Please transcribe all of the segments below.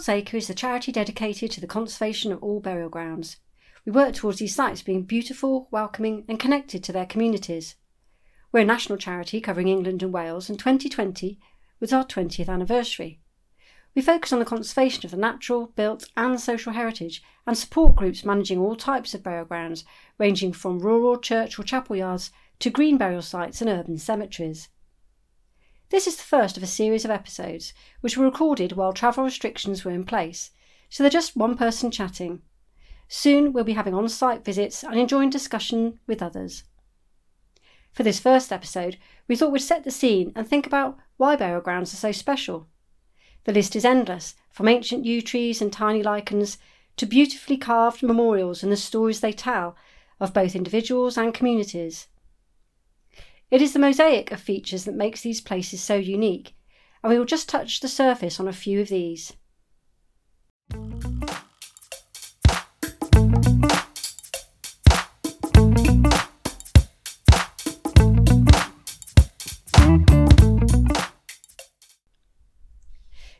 God's Acre is a charity dedicated to the conservation of all burial grounds. We work towards these sites being beautiful, welcoming, and connected to their communities. We're a national charity covering England and Wales, and 2020 was our 20th anniversary. We focus on the conservation of the natural, built, and social heritage and support groups managing all types of burial grounds, ranging from rural church or chapel yards to green burial sites and urban cemeteries. This is the first of a series of episodes which were recorded while travel restrictions were in place, so they're just one person chatting. Soon we'll be having on site visits and enjoying discussion with others. For this first episode, we thought we'd set the scene and think about why burial grounds are so special. The list is endless, from ancient yew trees and tiny lichens to beautifully carved memorials and the stories they tell of both individuals and communities. It is the mosaic of features that makes these places so unique, and we will just touch the surface on a few of these.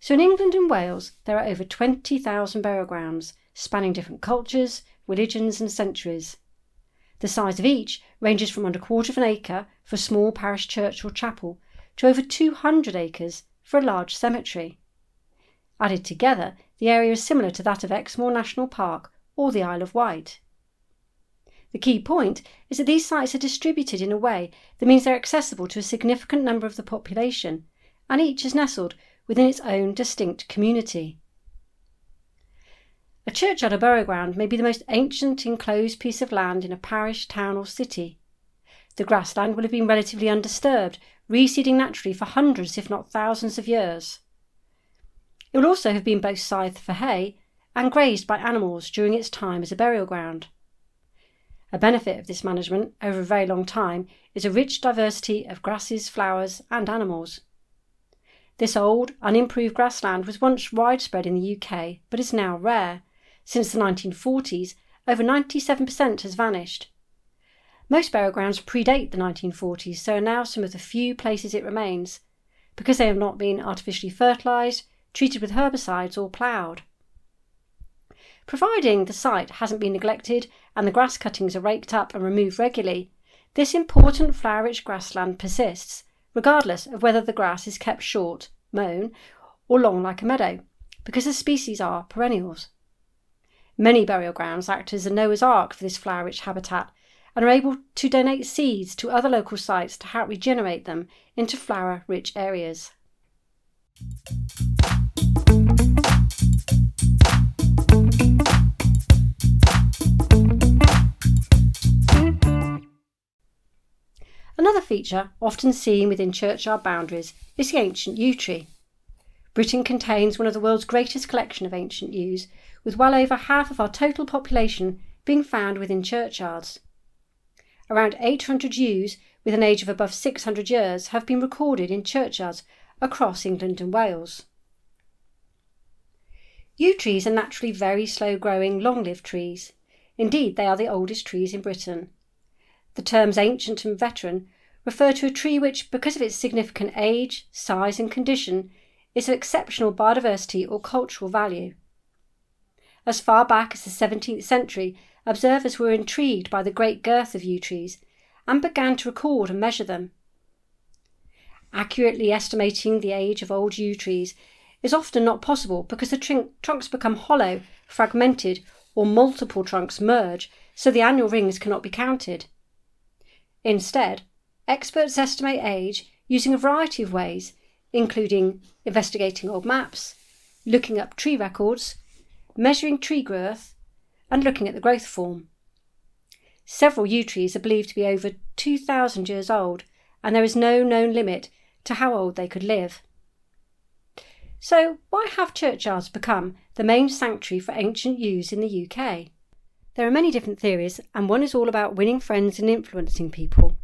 So, in England and Wales, there are over 20,000 burial grounds spanning different cultures, religions, and centuries. The size of each ranges from under a quarter of an acre for a small parish church or chapel to over 200 acres for a large cemetery. Added together, the area is similar to that of Exmoor National Park or the Isle of Wight. The key point is that these sites are distributed in a way that means they're accessible to a significant number of the population, and each is nestled within its own distinct community. A churchyard or burial ground may be the most ancient enclosed piece of land in a parish, town, or city. The grassland will have been relatively undisturbed, reseeding naturally for hundreds, if not thousands, of years. It will also have been both scythed for hay and grazed by animals during its time as a burial ground. A benefit of this management over a very long time is a rich diversity of grasses, flowers, and animals. This old, unimproved grassland was once widespread in the UK, but is now rare. Since the 1940s, over 97% has vanished. Most burial grounds predate the 1940s, so are now some of the few places it remains, because they have not been artificially fertilised, treated with herbicides, or ploughed. Providing the site hasn't been neglected and the grass cuttings are raked up and removed regularly, this important flower rich grassland persists regardless of whether the grass is kept short, mown, or long like a meadow, because the species are perennials. Many burial grounds act as a Noah's Ark for this flower rich habitat and are able to donate seeds to other local sites to help regenerate them into flower rich areas. Another feature often seen within churchyard boundaries is the ancient yew tree. Britain contains one of the world's greatest collection of ancient yews, with well over half of our total population being found within churchyards. Around 800 yews with an age of above 600 years have been recorded in churchyards across England and Wales. Yew trees are naturally very slow growing, long lived trees. Indeed, they are the oldest trees in Britain. The terms ancient and veteran refer to a tree which, because of its significant age, size, and condition, is of exceptional biodiversity or cultural value. As far back as the 17th century, observers were intrigued by the great girth of yew trees and began to record and measure them. Accurately estimating the age of old yew trees is often not possible because the tr- trunks become hollow, fragmented, or multiple trunks merge, so the annual rings cannot be counted. Instead, experts estimate age using a variety of ways, including investigating old maps, looking up tree records, measuring tree growth, and looking at the growth form. Several yew trees are believed to be over 2,000 years old, and there is no known limit to how old they could live. So, why have churchyards become the main sanctuary for ancient yews in the UK? There are many different theories, and one is all about winning friends and influencing people.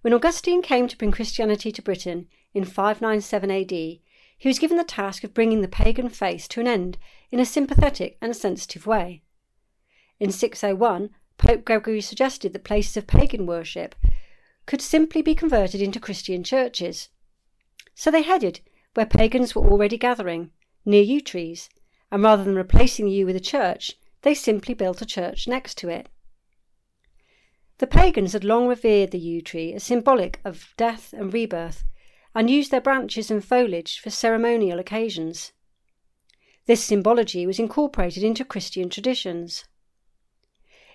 When Augustine came to bring Christianity to Britain in 597 AD, he was given the task of bringing the pagan faith to an end in a sympathetic and sensitive way. In 601, Pope Gregory suggested that places of pagan worship could simply be converted into Christian churches. So they headed where pagans were already gathering, near yew trees, and rather than replacing the yew with a church, they simply built a church next to it. The pagans had long revered the yew tree as symbolic of death and rebirth, and used their branches and foliage for ceremonial occasions. This symbology was incorporated into Christian traditions.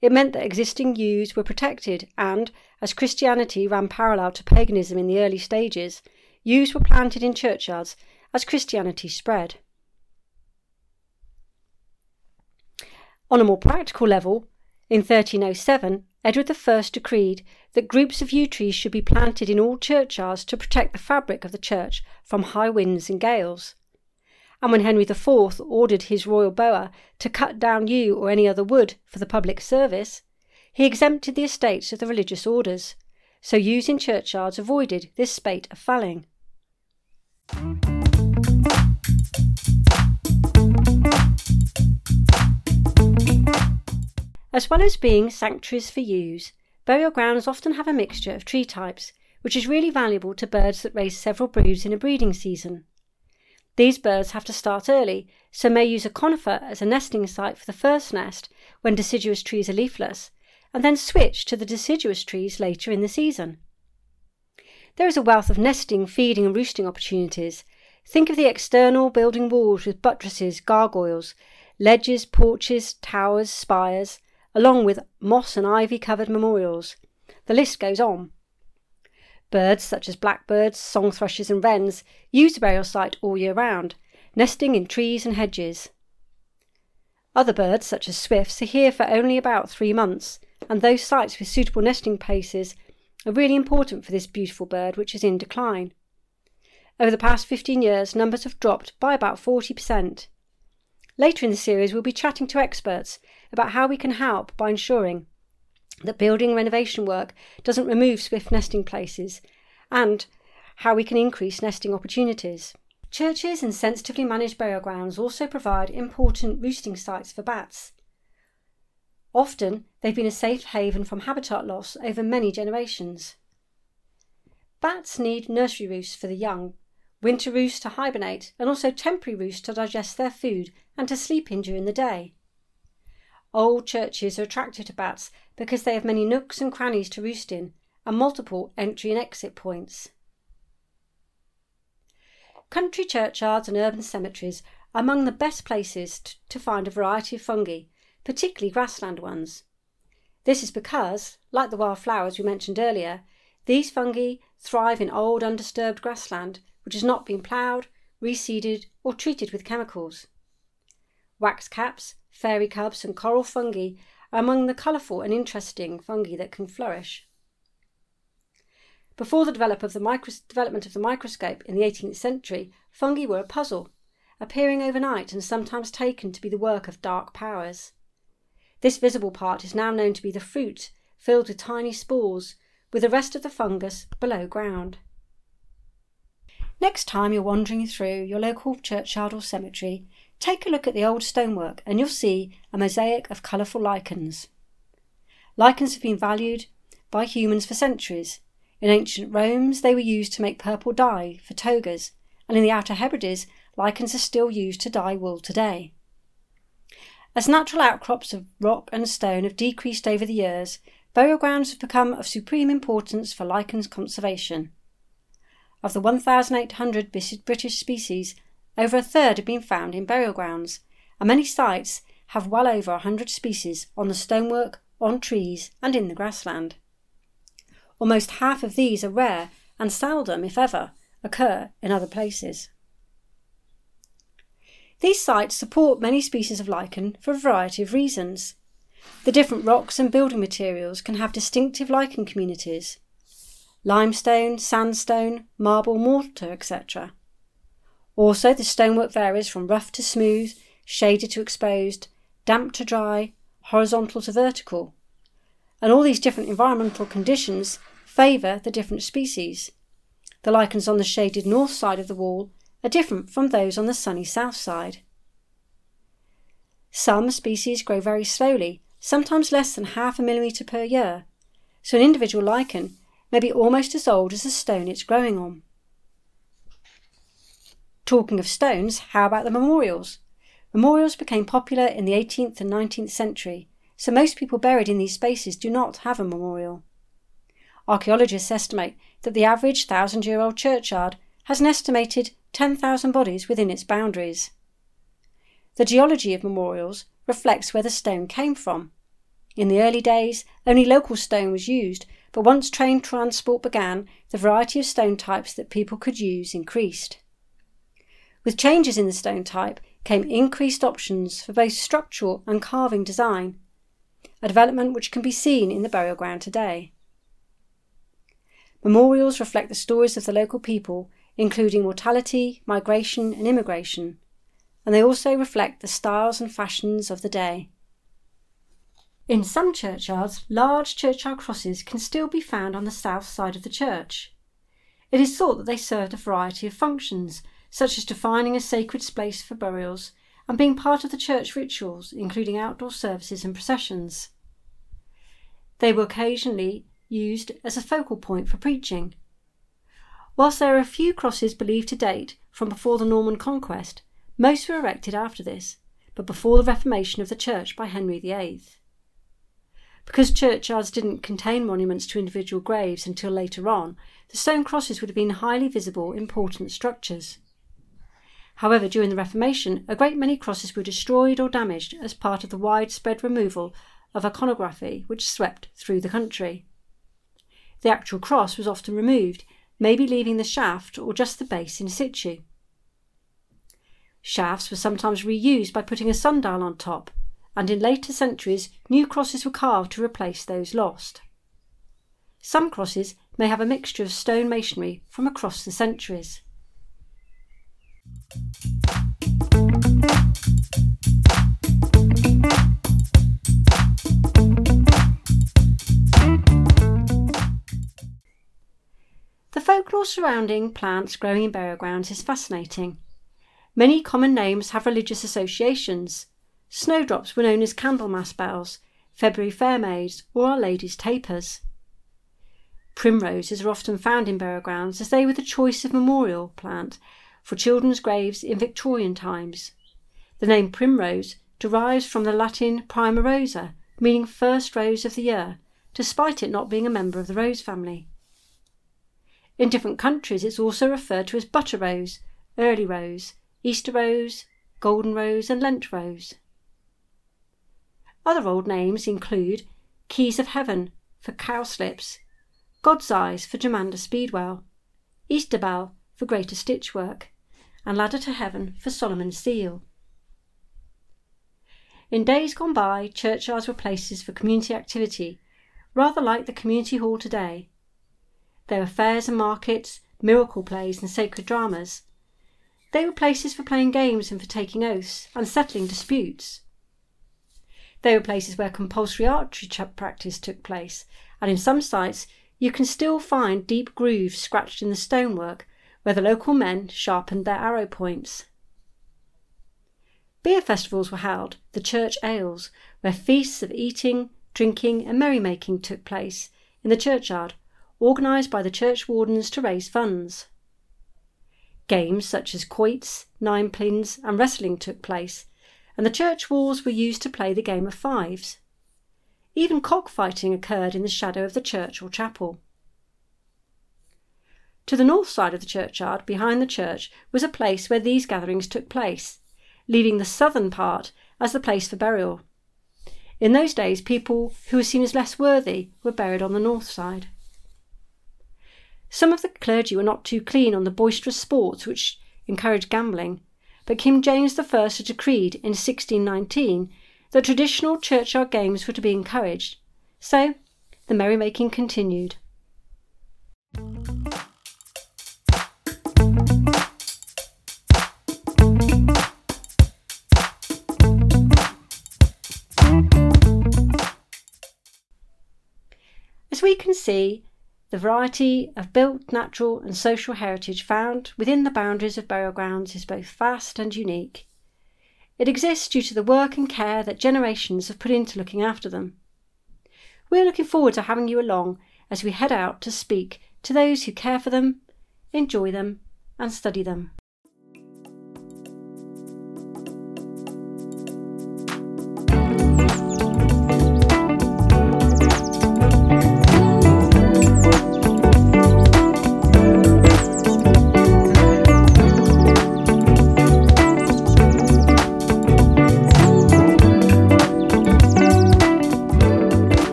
It meant that existing yews were protected, and, as Christianity ran parallel to paganism in the early stages, yews were planted in churchyards as Christianity spread. On a more practical level, in 1307, Edward I decreed that groups of yew trees should be planted in all churchyards to protect the fabric of the church from high winds and gales. And when Henry IV ordered his royal bowyer to cut down yew or any other wood for the public service, he exempted the estates of the religious orders, so yews in churchyards avoided this spate of felling. As well as being sanctuaries for yews, burial grounds often have a mixture of tree types, which is really valuable to birds that raise several broods in a breeding season. These birds have to start early, so may use a conifer as a nesting site for the first nest when deciduous trees are leafless, and then switch to the deciduous trees later in the season. There is a wealth of nesting, feeding, and roosting opportunities. Think of the external building walls with buttresses, gargoyles, ledges, porches, towers, spires, along with moss and ivy covered memorials. The list goes on. Birds such as blackbirds, song thrushes, and wrens use the burial site all year round, nesting in trees and hedges. Other birds, such as swifts, are here for only about three months, and those sites with suitable nesting places are really important for this beautiful bird, which is in decline. Over the past 15 years, numbers have dropped by about 40%. Later in the series, we'll be chatting to experts about how we can help by ensuring that building renovation work doesn't remove swift nesting places and how we can increase nesting opportunities. Churches and sensitively managed burial grounds also provide important roosting sites for bats. Often, they've been a safe haven from habitat loss over many generations. Bats need nursery roosts for the young, winter roosts to hibernate, and also temporary roosts to digest their food and to sleep in during the day. Old churches are attractive to bats because they have many nooks and crannies to roost in and multiple entry and exit points. Country churchyards and urban cemeteries are among the best places t- to find a variety of fungi, particularly grassland ones. This is because, like the wild flowers we mentioned earlier, these fungi thrive in old undisturbed grassland which has not been ploughed, reseeded, or treated with chemicals. Wax caps, fairy clubs, and coral fungi are among the colourful and interesting fungi that can flourish. Before the develop of the micro- development of the microscope in the 18th century, fungi were a puzzle, appearing overnight and sometimes taken to be the work of dark powers. This visible part is now known to be the fruit, filled with tiny spores, with the rest of the fungus below ground. Next time you're wandering through your local churchyard or cemetery, Take a look at the old stonework and you'll see a mosaic of colourful lichens. Lichens have been valued by humans for centuries. In ancient Rome, they were used to make purple dye for togas, and in the Outer Hebrides, lichens are still used to dye wool today. As natural outcrops of rock and stone have decreased over the years, burial grounds have become of supreme importance for lichens conservation. Of the 1,800 British species, over a third have been found in burial grounds, and many sites have well over a hundred species on the stonework, on trees, and in the grassland. Almost half of these are rare and seldom, if ever, occur in other places. These sites support many species of lichen for a variety of reasons. The different rocks and building materials can have distinctive lichen communities limestone, sandstone, marble, mortar, etc. Also, the stonework varies from rough to smooth, shaded to exposed, damp to dry, horizontal to vertical. And all these different environmental conditions favour the different species. The lichens on the shaded north side of the wall are different from those on the sunny south side. Some species grow very slowly, sometimes less than half a millimetre per year, so an individual lichen may be almost as old as the stone it's growing on. Talking of stones, how about the memorials? Memorials became popular in the 18th and 19th century, so most people buried in these spaces do not have a memorial. Archaeologists estimate that the average thousand year old churchyard has an estimated 10,000 bodies within its boundaries. The geology of memorials reflects where the stone came from. In the early days, only local stone was used, but once train transport began, the variety of stone types that people could use increased. With changes in the stone type came increased options for both structural and carving design, a development which can be seen in the burial ground today. Memorials reflect the stories of the local people, including mortality, migration, and immigration, and they also reflect the styles and fashions of the day. In some churchyards, large churchyard crosses can still be found on the south side of the church. It is thought that they served a variety of functions, such as defining a sacred space for burials and being part of the church rituals, including outdoor services and processions. They were occasionally used as a focal point for preaching. Whilst there are a few crosses believed to date from before the Norman conquest, most were erected after this, but before the Reformation of the Church by Henry VIII. Because churchyards didn't contain monuments to individual graves until later on, the stone crosses would have been highly visible, important structures. However, during the Reformation, a great many crosses were destroyed or damaged as part of the widespread removal of iconography which swept through the country. The actual cross was often removed, maybe leaving the shaft or just the base in situ. Shafts were sometimes reused by putting a sundial on top, and in later centuries new crosses were carved to replace those lost. Some crosses may have a mixture of stone masonry from across the centuries. The folklore surrounding plants growing in burial grounds is fascinating. Many common names have religious associations, Snowdrops were known as Candlemas bells, February fair maids, or Our Lady's tapers. Primroses are often found in burial grounds as they were the choice of memorial plant for children's graves in Victorian times. The name primrose derives from the Latin prima rosa, meaning first rose of the year, despite it not being a member of the rose family. In different countries, it's also referred to as butter rose, early rose, Easter rose, golden rose, and Lent rose. Other old names include Keys of Heaven for cowslips, God's Eyes for Germander Speedwell, Easter Bell for Greater Stitchwort, and Ladder to Heaven for Solomon's Seal. In days gone by, churchyards were places for community activity, rather like the community hall today. There were fairs and markets, miracle plays, and sacred dramas. They were places for playing games and for taking oaths and settling disputes. They were places where compulsory archery practice took place, and in some sites you can still find deep grooves scratched in the stonework where the local men sharpened their arrow points. Beer festivals were held, the church ales, where feasts of eating, drinking, and merrymaking took place in the churchyard, organised by the church wardens to raise funds. Games such as quoits, ninepins, and wrestling took place, and the church walls were used to play the game of fives. Even cockfighting occurred in the shadow of the church or chapel. To the north side of the churchyard, behind the church, was a place where these gatherings took place, leaving the southern part as the place for burial. In those days, people who were seen as less worthy were buried on the north side. Some of the clergy were not too keen on the boisterous sports which encouraged gambling, but King James I had decreed in 1619 that traditional churchyard games were to be encouraged, so the merrymaking continued. See, the variety of built, natural, and social heritage found within the boundaries of burial grounds is both vast and unique. It exists due to the work and care that generations have put into looking after them. We're looking forward to having you along as we head out to speak to those who care for them, enjoy them, and study them.